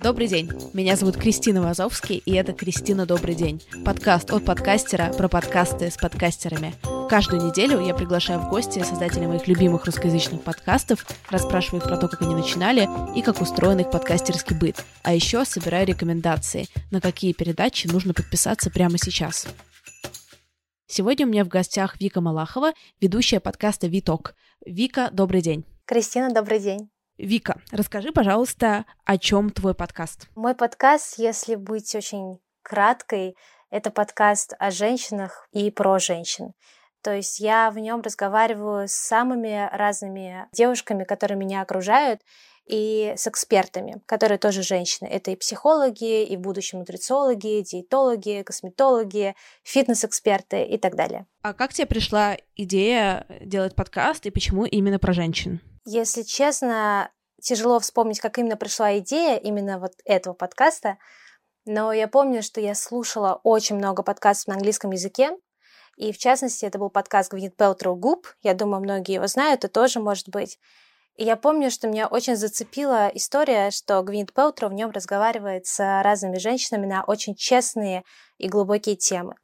Добрый день, меня зовут Кристина Вазовский, и это «Кристина, добрый день» — подкаст от подкастера про подкасты с подкастерами. Каждую неделю я приглашаю в гости создателей моих любимых русскоязычных подкастов, расспрашиваю их про то, как они начинали и как устроен их подкастерский быт. А еще собираю рекомендации, на какие передачи нужно подписаться прямо сейчас. Сегодня у меня в гостях Вика Малахова, ведущая подкаста «Виток». Вика, добрый день. Кристина, добрый день. Вика, расскажи, пожалуйста, о чем твой подкаст? Мой подкаст, если быть очень краткой, это подкаст о женщинах и про женщин. То есть я в нем разговариваю с самыми разными девушками, которые меня окружают, и с экспертами, которые тоже женщины. Это и психологи, и в будущем нутрициологи, диетологи, косметологи, фитнес-эксперты и так далее. А как тебе пришла идея делать подкаст и почему именно про женщин? Если честно, тяжело вспомнить, как именно пришла идея именно вот этого подкаста, но я помню, что я слушала очень много подкастов на английском языке, и в частности это был подкаст Гвинет Пелтроу «Губ», я думаю, многие его знают, и тоже может быть. И я помню, что меня очень зацепила история, что Гвинет Пелтроу в нем разговаривает с разными женщинами на очень честные и глубокие темы.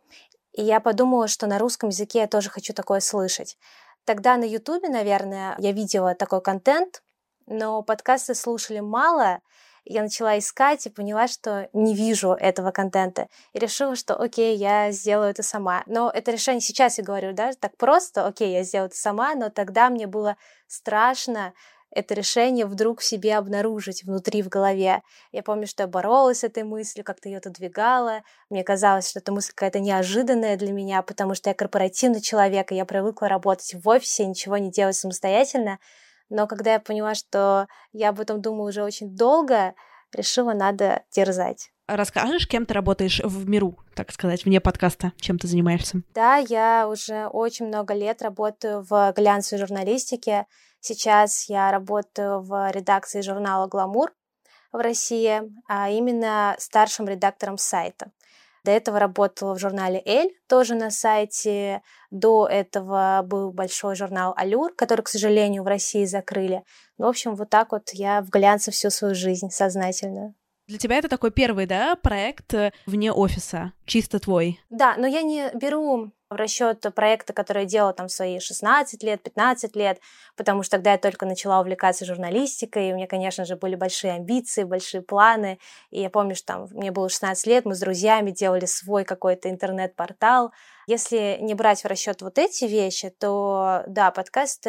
И я подумала, что на русском языке я тоже хочу такое слышать. Тогда на Ютубе, наверное, я видела такой контент, но подкасты слушали мало. Я начала искать и поняла, что не вижу этого контента. И решила, что окей, я сделаю это сама. Но это решение сейчас я говорю, да, так просто, окей, я сделаю это сама, но тогда мне было страшно это решение вдруг в себе обнаружить внутри, в голове. Я помню, что я боролась с этой мыслью, как-то ее отодвигала. Мне казалось, что эта мысль какая-то неожиданная для меня, потому что я корпоративный человек, и я привыкла работать в офисе, ничего не делать самостоятельно. Но когда я поняла, что я об этом думаю уже очень долго, решила, надо дерзать. Расскажешь, кем ты работаешь в миру, так сказать, вне подкаста? Чем ты занимаешься? Да, я уже очень много лет работаю в глянцевой журналистике. Сейчас я работаю в редакции журнала «Гламур» в России, а именно старшим редактором сайта. До этого работала в журнале «Эль», тоже на сайте. До этого был большой журнал «Алюр», который, к сожалению, в России закрыли. В общем, вот так вот я в глянце всю свою жизнь сознательную. Для тебя это такой первый, да, проект э, вне офиса, чисто твой? Да, но я не беру в расчет проекты, которые я делала там свои 16 лет, 15 лет, потому что тогда я только начала увлекаться журналистикой, и у меня, конечно же, были большие амбиции, большие планы, и я помню, что там мне было 16 лет, мы с друзьями делали свой какой-то интернет-портал. Если не брать в расчет вот эти вещи, то да, подкаст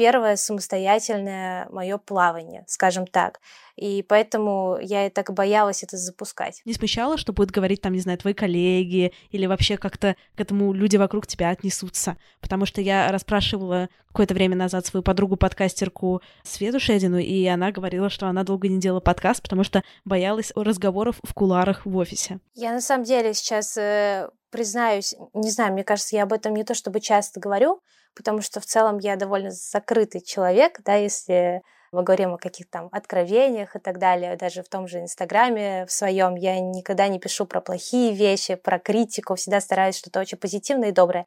первое самостоятельное мое плавание, скажем так. И поэтому я и так боялась это запускать. Не смущало, что будут говорить там, не знаю, твои коллеги или вообще как-то к этому люди вокруг тебя отнесутся? Потому что я расспрашивала какое-то время назад свою подругу-подкастерку Свету Шедину, и она говорила, что она долго не делала подкаст, потому что боялась разговоров в куларах в офисе. Я на самом деле сейчас э, признаюсь, не знаю, мне кажется, я об этом не то чтобы часто говорю, потому что в целом я довольно закрытый человек, да, если мы говорим о каких-то там откровениях и так далее, даже в том же Инстаграме в своем я никогда не пишу про плохие вещи, про критику, всегда стараюсь что-то очень позитивное и доброе.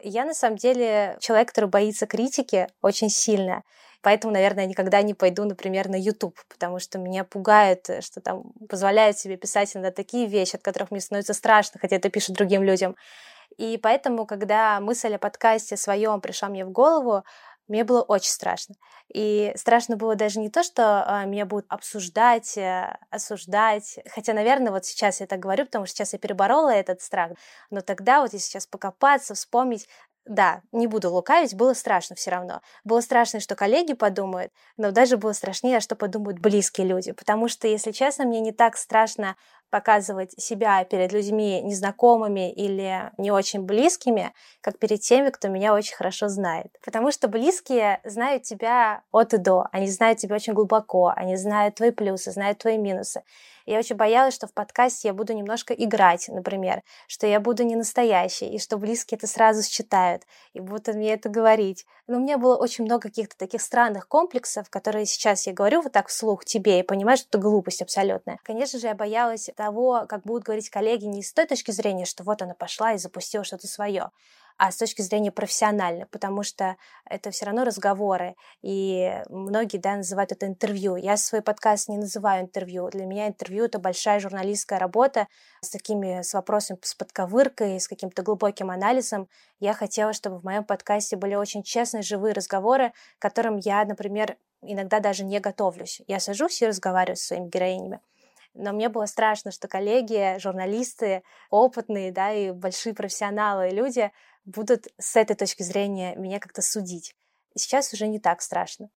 Я на самом деле человек, который боится критики очень сильно. Поэтому, наверное, никогда не пойду, например, на YouTube, потому что меня пугает, что там позволяют себе писать иногда такие вещи, от которых мне становится страшно, хотя это пишут другим людям. И поэтому, когда мысль о подкасте своем пришла мне в голову, мне было очень страшно. И страшно было даже не то, что а, меня будут обсуждать, а, осуждать. Хотя, наверное, вот сейчас я так говорю, потому что сейчас я переборола этот страх. Но тогда вот если сейчас покопаться, вспомнить, да, не буду лукавить, было страшно все равно. Было страшно, что коллеги подумают, но даже было страшнее, что подумают близкие люди. Потому что, если честно, мне не так страшно показывать себя перед людьми незнакомыми или не очень близкими, как перед теми, кто меня очень хорошо знает. Потому что близкие знают тебя от и до, они знают тебя очень глубоко, они знают твои плюсы, знают твои минусы. Я очень боялась, что в подкасте я буду немножко играть, например, что я буду не настоящей, и что близкие это сразу считают, и будут мне это говорить. Но у меня было очень много каких-то таких странных комплексов, которые сейчас я говорю вот так вслух тебе, и понимаю, что это глупость абсолютная. Конечно же, я боялась того, как будут говорить коллеги не с той точки зрения, что вот она пошла и запустила что-то свое, а с точки зрения профессиональной, потому что это все равно разговоры, и многие, да, называют это интервью. Я свой подкаст не называю интервью. Для меня интервью — это большая журналистская работа с такими, с вопросами, с подковыркой, с каким-то глубоким анализом. Я хотела, чтобы в моем подкасте были очень честные, живые разговоры, к которым я, например, иногда даже не готовлюсь. Я сажусь и разговариваю с своими героинями но мне было страшно, что коллеги, журналисты, опытные, да, и большие профессионалы, люди будут с этой точки зрения меня как-то судить. Сейчас уже не так страшно.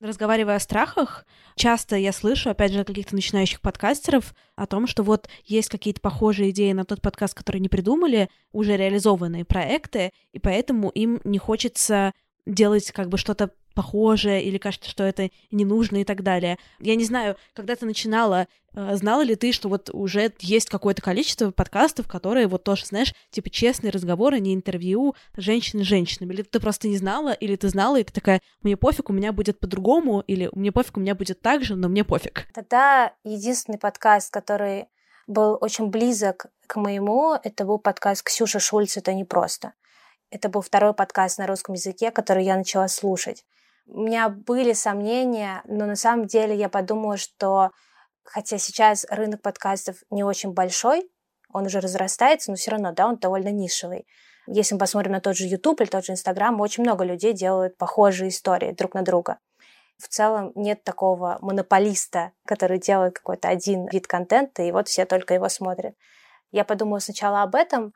Разговаривая о страхах, часто я слышу, опять же, каких-то начинающих подкастеров о том, что вот есть какие-то похожие идеи на тот подкаст, который не придумали, уже реализованные проекты, и поэтому им не хочется делать как бы что-то похожее, или кажется, что это не нужно и так далее. Я не знаю, когда ты начинала, э, знала ли ты, что вот уже есть какое-то количество подкастов, которые вот тоже, знаешь, типа честные разговоры, не интервью женщины с женщинами, или ты просто не знала, или ты знала, и ты такая, мне пофиг, у меня будет по-другому, или мне пофиг, у меня будет так же, но мне пофиг. Тогда единственный подкаст, который был очень близок к моему, это был подкаст Ксюши Шульц «Это непросто». Это был второй подкаст на русском языке, который я начала слушать. У меня были сомнения, но на самом деле я подумала, что хотя сейчас рынок подкастов не очень большой, он уже разрастается, но все равно, да, он довольно нишевый. Если мы посмотрим на тот же YouTube или тот же Instagram, очень много людей делают похожие истории друг на друга. В целом нет такого монополиста, который делает какой-то один вид контента, и вот все только его смотрят. Я подумала сначала об этом,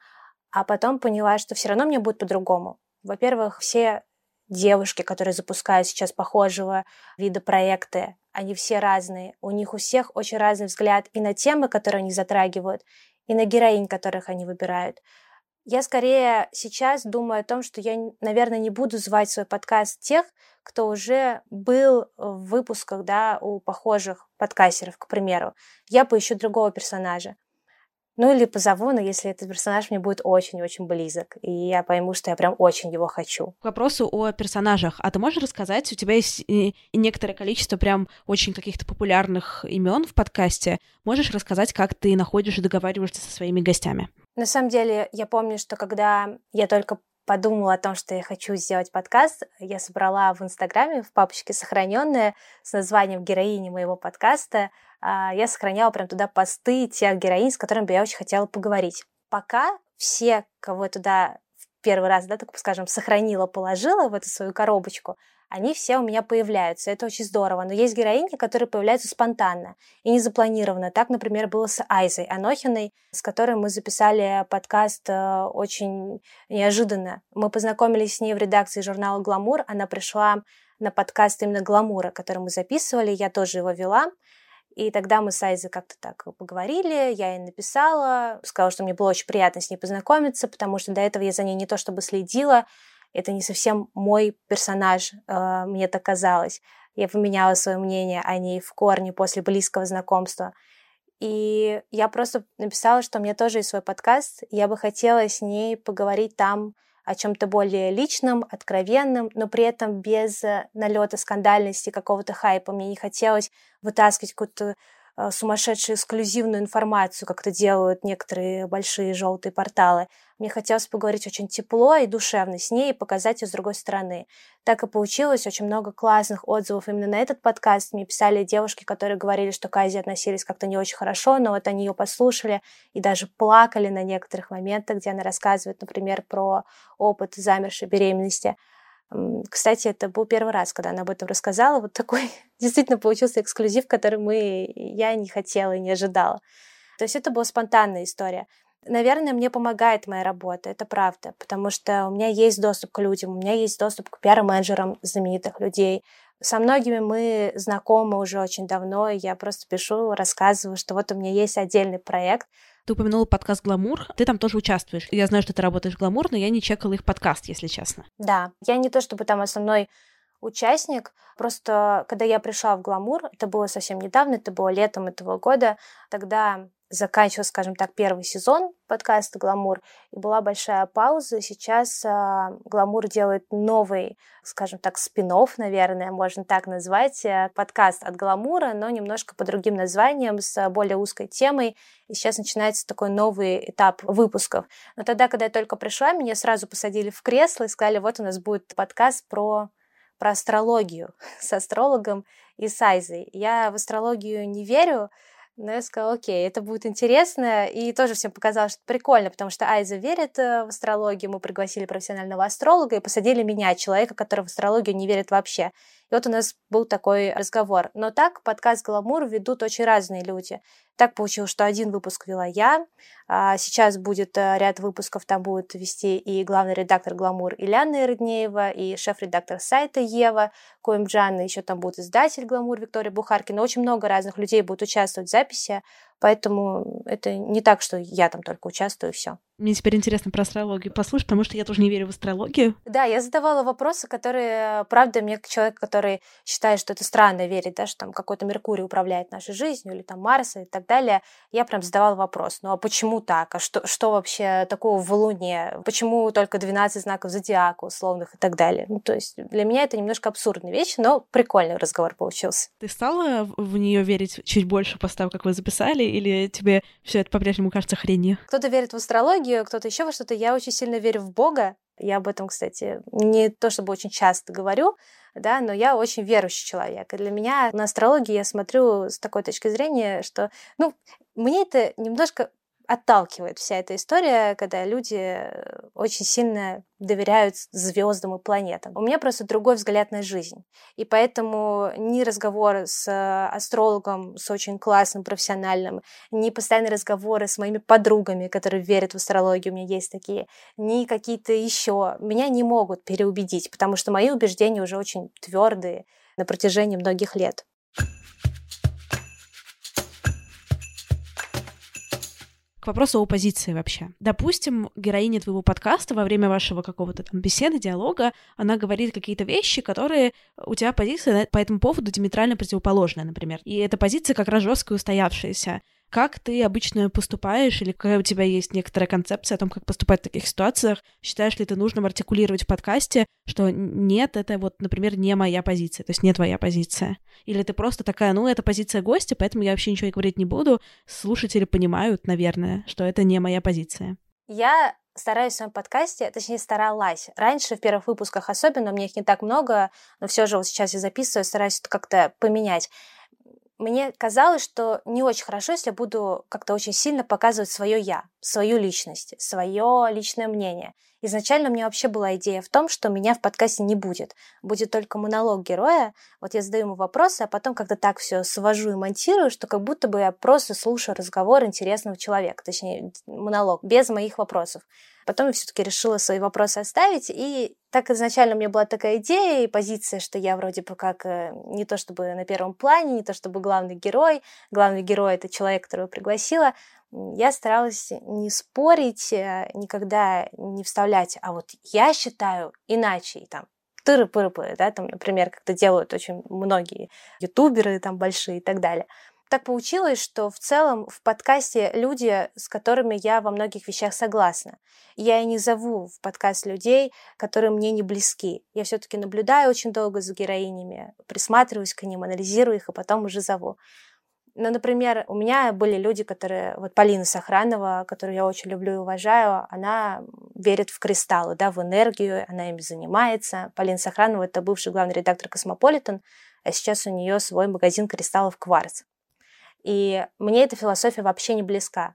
а потом поняла, что все равно мне будет по-другому. Во-первых, все девушки, которые запускают сейчас похожего вида проекты, они все разные. У них у всех очень разный взгляд и на темы, которые они затрагивают, и на героинь, которых они выбирают. Я скорее сейчас думаю о том, что я, наверное, не буду звать свой подкаст тех, кто уже был в выпусках да, у похожих подкастеров, к примеру. Я поищу другого персонажа. Ну или позову, но если этот персонаж мне будет очень-очень близок, и я пойму, что я прям очень его хочу. К вопросу о персонажах. А ты можешь рассказать, у тебя есть некоторое количество прям очень каких-то популярных имен в подкасте. Можешь рассказать, как ты находишь и договариваешься со своими гостями? На самом деле, я помню, что когда я только подумала о том, что я хочу сделать подкаст, я собрала в Инстаграме в папочке сохраненные с названием героини моего подкаста. А, я сохраняла прям туда посты тех героинь, с которыми бы я очень хотела поговорить. Пока все, кого я туда в первый раз, да, так скажем, сохранила, положила в эту свою коробочку, они все у меня появляются. Это очень здорово. Но есть героини, которые появляются спонтанно и не запланированно. Так, например, было с Айзой Анохиной, с которой мы записали подкаст э, очень неожиданно. Мы познакомились с ней в редакции журнала «Гламур». Она пришла на подкаст именно «Гламура», который мы записывали. Я тоже его вела. И тогда мы с Айзой как-то так поговорили, я ей написала, сказала, что мне было очень приятно с ней познакомиться, потому что до этого я за ней не то чтобы следила, это не совсем мой персонаж, э, мне так казалось. Я поменяла свое мнение о ней в корне после близкого знакомства. И я просто написала, что у меня тоже есть свой подкаст, и я бы хотела с ней поговорить там о чем-то более личном, откровенном, но при этом без э, налета скандальности, какого-то хайпа. Мне не хотелось вытаскивать какую-то сумасшедшую эксклюзивную информацию, как это делают некоторые большие желтые порталы. Мне хотелось поговорить очень тепло и душевно с ней и показать ее с другой стороны. Так и получилось. Очень много классных отзывов именно на этот подкаст. Мне писали девушки, которые говорили, что к Азе относились как-то не очень хорошо, но вот они ее послушали и даже плакали на некоторых моментах, где она рассказывает, например, про опыт замершей беременности. Кстати, это был первый раз, когда она об этом рассказала. Вот такой действительно получился эксклюзив, который мы, я не хотела и не ожидала. То есть это была спонтанная история. Наверное, мне помогает моя работа, это правда, потому что у меня есть доступ к людям, у меня есть доступ к пиар-менеджерам знаменитых людей. Со многими мы знакомы уже очень давно, и я просто пишу, рассказываю, что вот у меня есть отдельный проект, ты упомянула подкаст «Гламур». Ты там тоже участвуешь. Я знаю, что ты работаешь в «Гламур», но я не чекала их подкаст, если честно. Да, я не то чтобы там основной участник. Просто когда я пришла в «Гламур», это было совсем недавно, это было летом этого года, тогда заканчивался, скажем так, первый сезон подкаста «Гламур», и была большая пауза. Сейчас э, «Гламур» делает новый, скажем так, спин наверное, можно так назвать, э, подкаст от «Гламура», но немножко по другим названиям, с более узкой темой. И сейчас начинается такой новый этап выпусков. Но тогда, когда я только пришла, меня сразу посадили в кресло и сказали, вот у нас будет подкаст про про астрологию с астрологом и Сайзой. Я в астрологию не верю, но я сказала, окей, это будет интересно. И тоже всем показалось, что прикольно, потому что Айза верит э, в астрологию. Мы пригласили профессионального астролога и посадили меня, человека, который в астрологию не верит вообще. И вот у нас был такой разговор. Но так подкаст «Гламур» ведут очень разные люди. Так получилось, что один выпуск вела я, а сейчас будет э, ряд выпусков, там будет вести и главный редактор «Гламур» Ильяна Ирднеева, и шеф-редактор сайта Ева Коимджан, и еще там будет издатель «Гламур» Виктория Бухаркина. Очень много разных людей будут участвовать в записи, поэтому это не так, что я там только участвую, и все. Мне теперь интересно про астрологию послушать, потому что я тоже не верю в астрологию. Да, я задавала вопросы, которые, правда, мне человек, который считает, что это странно верить, да, что там какой-то Меркурий управляет нашей жизнью, или там Марс и так далее, я прям задавала вопрос, ну а почему так? А что, что вообще такого в Луне? Почему только 12 знаков зодиака условных и так далее? Ну, то есть для меня это немножко абсурдная вещь, но прикольный разговор получился. Ты стала в нее верить чуть больше после того, как вы записали, или тебе все это по-прежнему кажется хренью? Кто-то верит в астрологию, кто-то еще во что-то. Я очень сильно верю в Бога. Я об этом, кстати, не то чтобы очень часто говорю, да, но я очень верующий человек. И для меня на астрологии я смотрю с такой точки зрения, что, ну, мне это немножко отталкивает вся эта история, когда люди э, очень сильно доверяют звездам и планетам. У меня просто другой взгляд на жизнь. И поэтому ни разговоры с э, астрологом, с очень классным, профессиональным, ни постоянные разговоры с моими подругами, которые верят в астрологию, у меня есть такие, ни какие-то еще, меня не могут переубедить, потому что мои убеждения уже очень твердые на протяжении многих лет. Вопросу о позиции вообще. Допустим, героиня твоего подкаста во время вашего какого-то там беседы, диалога, она говорит какие-то вещи, которые у тебя позиция по этому поводу диаметрально противоположная, например. И эта позиция как раз жесткая устоявшаяся. Как ты обычно поступаешь, или какая у тебя есть некоторая концепция о том, как поступать в таких ситуациях? Считаешь ли ты нужным артикулировать в подкасте, что нет, это вот, например, не моя позиция, то есть не твоя позиция? Или ты просто такая, ну, это позиция гостя, поэтому я вообще ничего говорить не буду, слушатели понимают, наверное, что это не моя позиция? Я стараюсь в своем подкасте, точнее старалась. Раньше, в первых выпусках особенно, у меня их не так много, но все же вот сейчас я записываю, стараюсь это как-то поменять мне казалось, что не очень хорошо, если я буду как-то очень сильно показывать свое я, свою личность, свое личное мнение. Изначально у меня вообще была идея в том, что меня в подкасте не будет. Будет только монолог героя. Вот я задаю ему вопросы, а потом как-то так все свожу и монтирую, что как будто бы я просто слушаю разговор интересного человека, точнее, монолог, без моих вопросов. Потом я все-таки решила свои вопросы оставить, и так изначально у меня была такая идея и позиция, что я вроде бы как э, не то чтобы на первом плане, не то чтобы главный герой. Главный герой — это человек, которого пригласила я старалась не спорить, э, никогда не вставлять, а вот я считаю иначе, и там тыры-пыры-пыры, да, там, например, как это делают очень многие ютуберы там большие и так далее. Так получилось, что в целом в подкасте люди, с которыми я во многих вещах согласна. Я и не зову в подкаст людей, которые мне не близки. Я все-таки наблюдаю очень долго за героинями, присматриваюсь к ним, анализирую их, и потом уже зову. Ну, например, у меня были люди, которые... Вот Полина Сохранова, которую я очень люблю и уважаю, она верит в кристаллы, да, в энергию, она ими занимается. Полина Сохранова — это бывший главный редактор «Космополитен», а сейчас у нее свой магазин кристаллов «Кварц». И мне эта философия вообще не близка.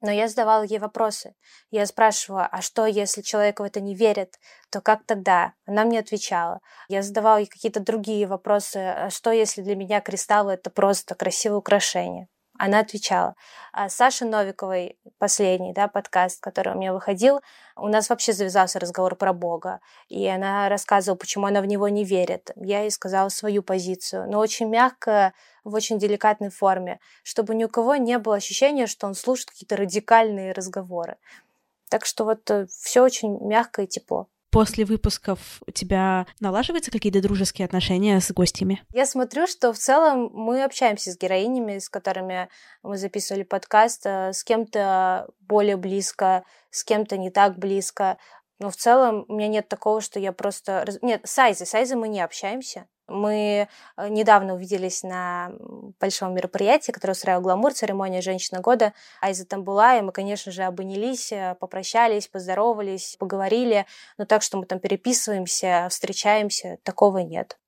Но я задавала ей вопросы. Я спрашивала, а что, если человек в это не верит, то как тогда? Она мне отвечала. Я задавала ей какие-то другие вопросы. А что, если для меня кристаллы — это просто красивое украшение? Она отвечала. А Саша Новиковой, последний да, подкаст, который у меня выходил, у нас вообще завязался разговор про Бога. И она рассказывала, почему она в него не верит. Я ей сказала свою позицию, но очень мягко, в очень деликатной форме, чтобы ни у кого не было ощущения, что он слушает какие-то радикальные разговоры. Так что вот э, все очень мягко и тепло. После выпусков у тебя налаживаются какие-то дружеские отношения с гостями? Я смотрю, что в целом мы общаемся с героинями, с которыми мы записывали подкаст, э, с кем-то более близко, с кем-то не так близко. Но в целом у меня нет такого, что я просто... Нет, с Айзой, с Айзой мы не общаемся. Мы э, недавно увиделись на большом мероприятии, которое устраивал «Гламур», церемония «Женщина года». Айза там была, и мы, конечно же, обнялись, э, попрощались, поздоровались, поговорили. Но так, что мы там переписываемся, встречаемся, такого нет.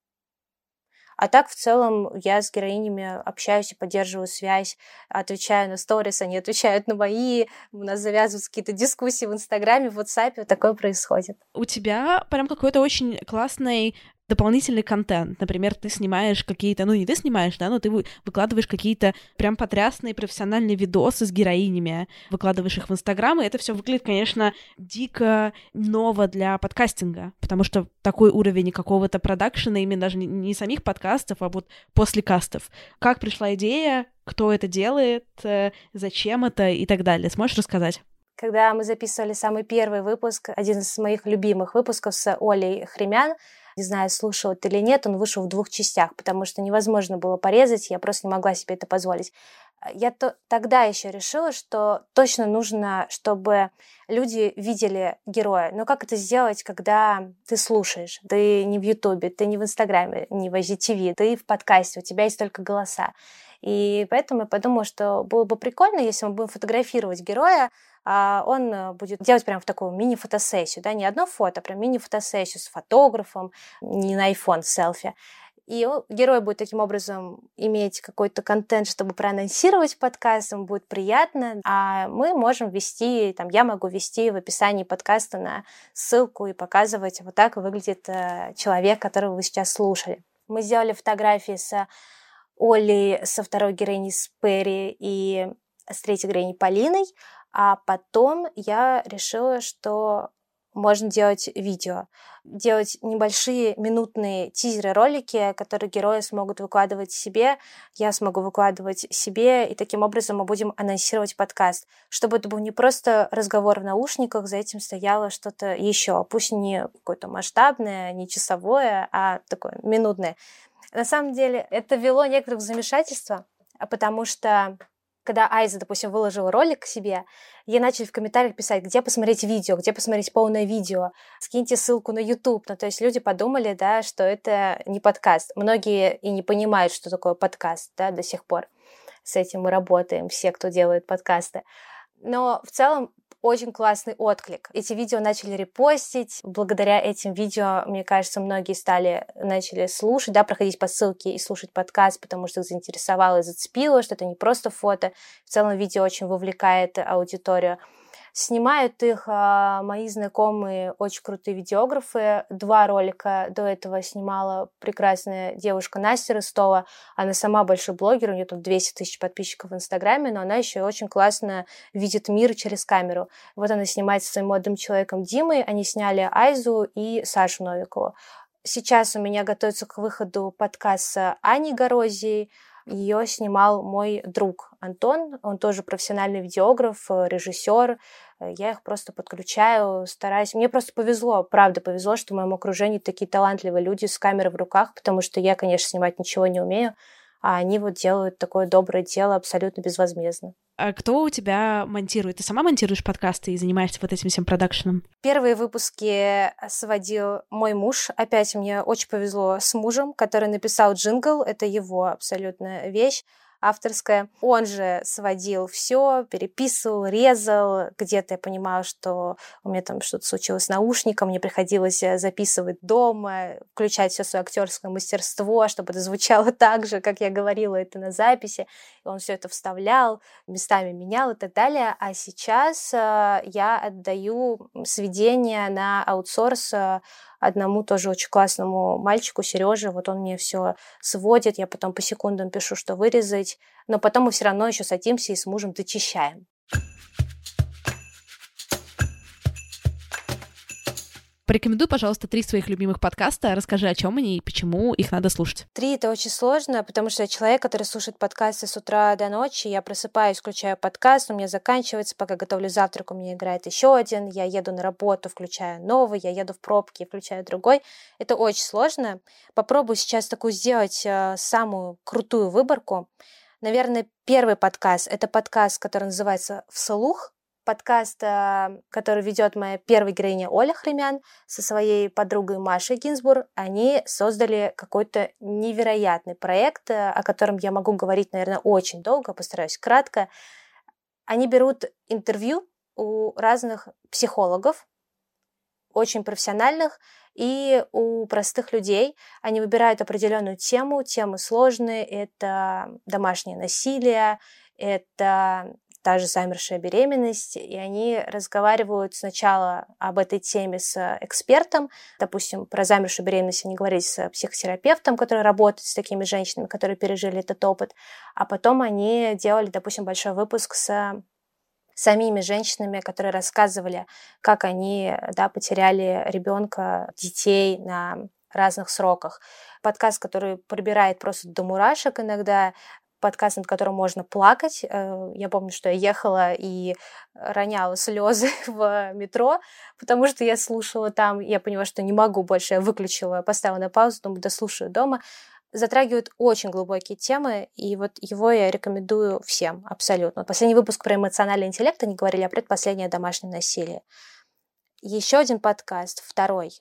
А так, в целом, я с героинями общаюсь и поддерживаю связь, отвечаю на сторис, они отвечают на мои, у нас завязываются какие-то дискуссии в Инстаграме, в WhatsApp, вот такое происходит. У тебя прям какой-то очень классный дополнительный контент. Например, ты снимаешь какие-то, ну не ты снимаешь, да, но ты выкладываешь какие-то прям потрясные профессиональные видосы с героинями, выкладываешь их в Инстаграм, и это все выглядит, конечно, дико ново для подкастинга, потому что такой уровень какого-то продакшена, именно даже не самих подкастов, а вот после кастов. Как пришла идея, кто это делает, э, зачем это и так далее. Сможешь рассказать? Когда мы записывали самый первый выпуск, один из моих любимых выпусков с Олей Хремян, не знаю, слушал это или нет, он вышел в двух частях, потому что невозможно было порезать, я просто не могла себе это позволить. Я то, тогда еще решила, что точно нужно, чтобы люди видели героя. Но как это сделать, когда ты слушаешь? Ты не в Ютубе, ты не в Инстаграме, не в IGTV, ты в подкасте, у тебя есть только голоса. И поэтому я подумала, что было бы прикольно, если мы будем фотографировать героя, а он э, будет делать прям в такую мини-фотосессию, да, не одно фото, а прям мини-фотосессию с фотографом, не на iPhone селфи. И герой будет таким образом иметь какой-то контент, чтобы проанонсировать подкаст, ему будет приятно, а мы можем ввести, там, я могу ввести в описании подкаста на ссылку и показывать, вот так выглядит э, человек, которого вы сейчас слушали. Мы сделали фотографии с Олей, со второй героиней с и с третьей героиней Полиной, а потом я решила, что можно делать видео, делать небольшие минутные тизеры-ролики, которые герои смогут выкладывать себе, я смогу выкладывать себе, и таким образом мы будем анонсировать подкаст, чтобы это был не просто разговор в наушниках, за этим стояло что-то еще, пусть не какое-то масштабное, не часовое, а такое минутное. На самом деле это вело некоторых замешательства, потому что когда Айза, допустим, выложила ролик к себе, ей начали в комментариях писать, где посмотреть видео, где посмотреть полное видео, скиньте ссылку на YouTube. Ну, то есть люди подумали, да, что это не подкаст. Многие и не понимают, что такое подкаст, да, до сих пор. С этим мы работаем, все, кто делает подкасты. Но в целом очень классный отклик. Эти видео начали репостить. Благодаря этим видео, мне кажется, многие стали, начали слушать, да, проходить по ссылке и слушать подкаст, потому что их заинтересовало и зацепило, что это не просто фото. В целом видео очень вовлекает аудиторию. Снимают их а, мои знакомые, очень крутые видеографы. Два ролика до этого снимала прекрасная девушка Настя Ростова. Она сама большой блогер, у нее там 200 тысяч подписчиков в Инстаграме, но она еще очень классно видит мир через камеру. Вот она снимает со своим молодым человеком Димой. Они сняли Айзу и Сашу Новикову. Сейчас у меня готовится к выходу подкаст с Аней Горозией. Ее снимал мой друг Антон. Он тоже профессиональный видеограф, э, режиссер. Э, я их просто подключаю, стараюсь. Мне просто повезло, правда повезло, что в моем окружении такие талантливые люди с камерой в руках, потому что я, конечно, снимать ничего не умею, а они вот делают такое доброе дело абсолютно безвозмездно. А кто у тебя монтирует? Ты сама монтируешь подкасты и занимаешься вот этим всем продакшеном? Первые выпуски сводил мой муж. Опять мне очень повезло с мужем, который написал джингл. Это его абсолютно вещь авторская. Он же сводил все, переписывал, резал. Где-то я понимала, что у меня там что-то случилось с наушником, мне приходилось э, записывать дома, включать все свое актерское мастерство, чтобы это звучало так же, как я говорила это на записи. И он все это вставлял, местами менял и так далее. А сейчас э, я отдаю сведения на аутсорс э, одному тоже очень классному мальчику, Сереже, вот он мне все сводит, я потом по секундам пишу, что вырезать, но потом мы все равно еще садимся и с мужем дочищаем. Порекомендуй, пожалуйста, три своих любимых подкаста, расскажи, о чем они и почему их надо слушать. Три — это очень сложно, потому что я человек, который слушает подкасты с утра до ночи, я просыпаюсь, включаю подкаст, у меня заканчивается, пока готовлю завтрак, у меня играет еще один, я еду на работу, включаю новый, я еду в пробки, включаю другой. Это очень сложно. Попробую сейчас такую сделать э, самую крутую выборку. Наверное, первый подкаст — это подкаст, который называется «Вслух», подкаст, э, который ведет моя первая героиня Оля Хремян со своей подругой Машей Гинзбур. Они создали какой-то невероятный проект, э, о котором я могу говорить, наверное, очень долго, постараюсь кратко. Они берут интервью у разных психологов, очень профессиональных, и у простых людей. Они выбирают определенную тему, темы сложные, это домашнее насилие, это та же замершая беременность, и они разговаривают сначала об этой теме с экспертом, допустим, про замершую беременность они говорили с психотерапевтом, который работает с такими женщинами, которые пережили этот опыт, а потом они делали, допустим, большой выпуск с самими женщинами, которые рассказывали, как они да, потеряли ребенка, детей на разных сроках. Подкаст, который пробирает просто до мурашек иногда, подкаст, над которым можно плакать. Э, я помню, что я ехала и роняла слезы в метро, потому что я слушала там, я поняла, что не могу больше, я выключила, поставила на паузу, думаю, дослушаю дома. Затрагивает очень глубокие темы, и вот его я рекомендую всем абсолютно. Последний выпуск про эмоциональный интеллект, они говорили о предпоследнее домашнее насилие. Еще один подкаст, второй,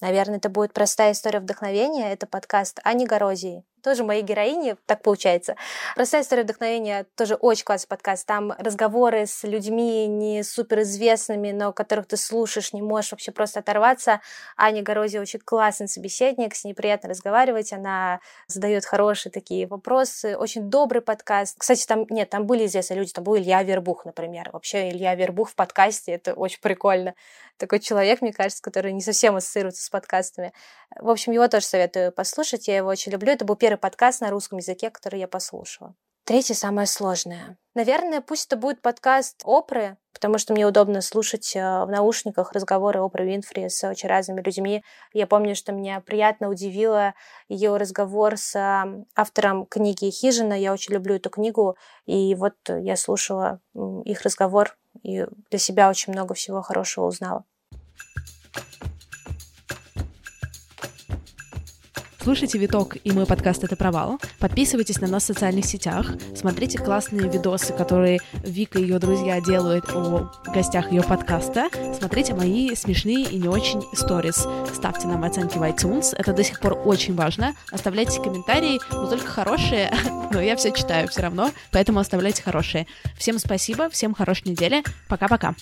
Наверное, это будет простая история вдохновения. Это подкаст Ани Горозии тоже моей героини, так получается. «Простая история вдохновения» тоже очень классный подкаст. Там разговоры с людьми не суперизвестными, но которых ты слушаешь, не можешь вообще просто оторваться. Аня Горози очень классный собеседник, с ней приятно разговаривать, она задает хорошие такие вопросы, очень добрый подкаст. Кстати, там, нет, там были известные люди, там был Илья Вербух, например. Вообще Илья Вербух в подкасте, это очень прикольно. Такой человек, мне кажется, который не совсем ассоциируется с подкастами. В общем, его тоже советую послушать, я его очень люблю. Это был первый подкаст на русском языке, который я послушала. Третье самое сложное. Наверное, пусть это будет подкаст Опры, потому что мне удобно слушать э, в наушниках разговоры Опры Винфри с очень разными людьми. Я помню, что меня приятно удивило ее разговор с э, автором книги «Хижина». Я очень люблю эту книгу, и вот я слушала их разговор, и для себя очень много всего хорошего узнала. Слушайте «Виток» и мой подкаст «Это провал». Подписывайтесь на нас в социальных сетях. Смотрите классные видосы, которые Вика и ее друзья делают о гостях ее подкаста. Смотрите мои смешные и не очень сторис. Ставьте нам оценки в iTunes. Это до сих пор очень важно. Оставляйте комментарии, но только хорошие. но я все читаю все равно, поэтому оставляйте хорошие. Всем спасибо, всем хорошей недели. Пока-пока.